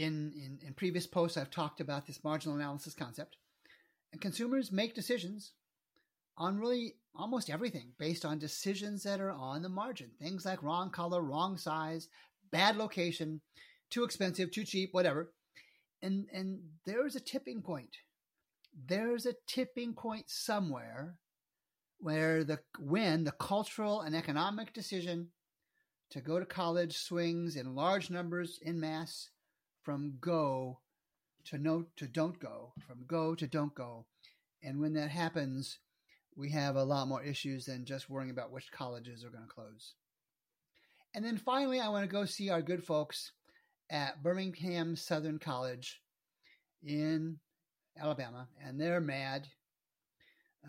in, in, in previous posts, I've talked about this marginal analysis concept. And consumers make decisions on really almost everything based on decisions that are on the margin. Things like wrong color, wrong size, bad location, too expensive, too cheap, whatever. And and there's a tipping point. There's a tipping point somewhere where the when the cultural and economic decision to go to college swings in large numbers in mass from go to no to don't go, from go to don't go. And when that happens, we have a lot more issues than just worrying about which colleges are going to close. And then finally, I want to go see our good folks at Birmingham Southern College in Alabama, and they're mad.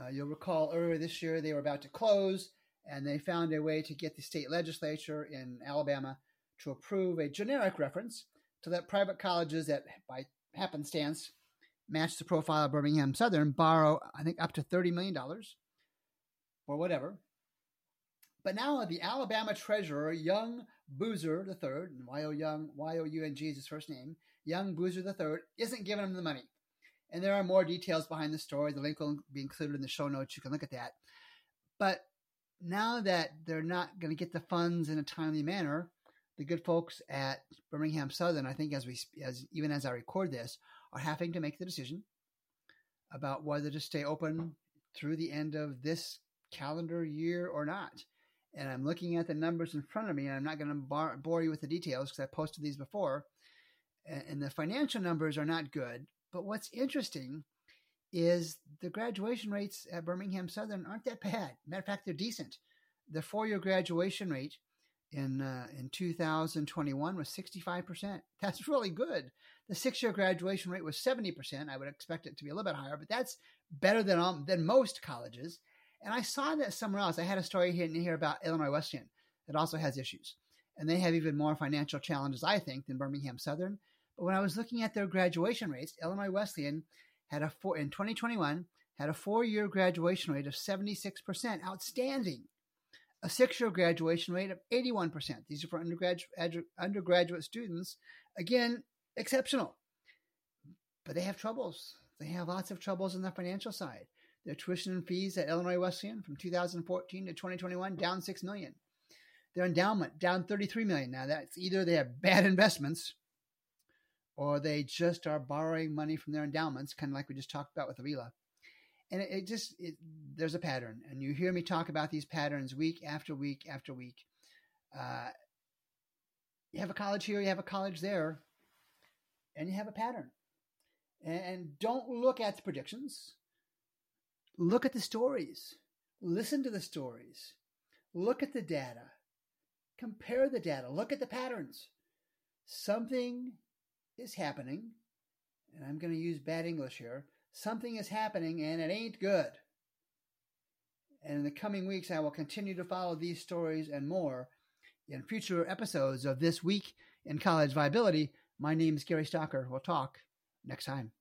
Uh, you'll recall earlier this year they were about to close, and they found a way to get the state legislature in Alabama to approve a generic reference to let private colleges that, by happenstance, match the profile of Birmingham Southern borrow, I think, up to $30 million or whatever. But now the Alabama treasurer, Young Boozer III, and Y O Young, Y O U N G is his first name, Young Boozer III, isn't giving him the money. And there are more details behind the story. The link will be included in the show notes. You can look at that. But now that they're not going to get the funds in a timely manner, the good folks at Birmingham Southern, I think, as we as even as I record this, are having to make the decision about whether to stay open through the end of this calendar year or not. And I'm looking at the numbers in front of me, and I'm not going to bore you with the details because I posted these before. And the financial numbers are not good. But what's interesting is the graduation rates at Birmingham Southern aren't that bad. Matter of fact, they're decent. The four-year graduation rate in uh, in 2021 was 65%. That's really good. The six-year graduation rate was 70%. I would expect it to be a little bit higher, but that's better than um, than most colleges. And I saw that somewhere else. I had a story here, here about Illinois Wesleyan that also has issues. And they have even more financial challenges, I think, than Birmingham Southern. But when I was looking at their graduation rates, Illinois Wesleyan had a four in 2021 had a four-year graduation rate of 76%, outstanding. A six-year graduation rate of 81%. These are for undergraduate undergraduate students. Again, exceptional. But they have troubles. They have lots of troubles on the financial side. Their tuition and fees at Illinois Wesleyan from 2014 to 2021 down 6 million. Their endowment down 33 million. Now that's either they have bad investments or they just are borrowing money from their endowments, kind of like we just talked about with Avila. And it, it just it, there's a pattern, and you hear me talk about these patterns week after week after week. Uh, you have a college here, you have a college there, and you have a pattern. And, and don't look at the predictions Look at the stories. Listen to the stories. Look at the data. Compare the data. Look at the patterns. Something is happening, and I'm going to use bad English here. Something is happening, and it ain't good. And in the coming weeks, I will continue to follow these stories and more in future episodes of This Week in College Viability. My name is Gary Stocker. We'll talk next time.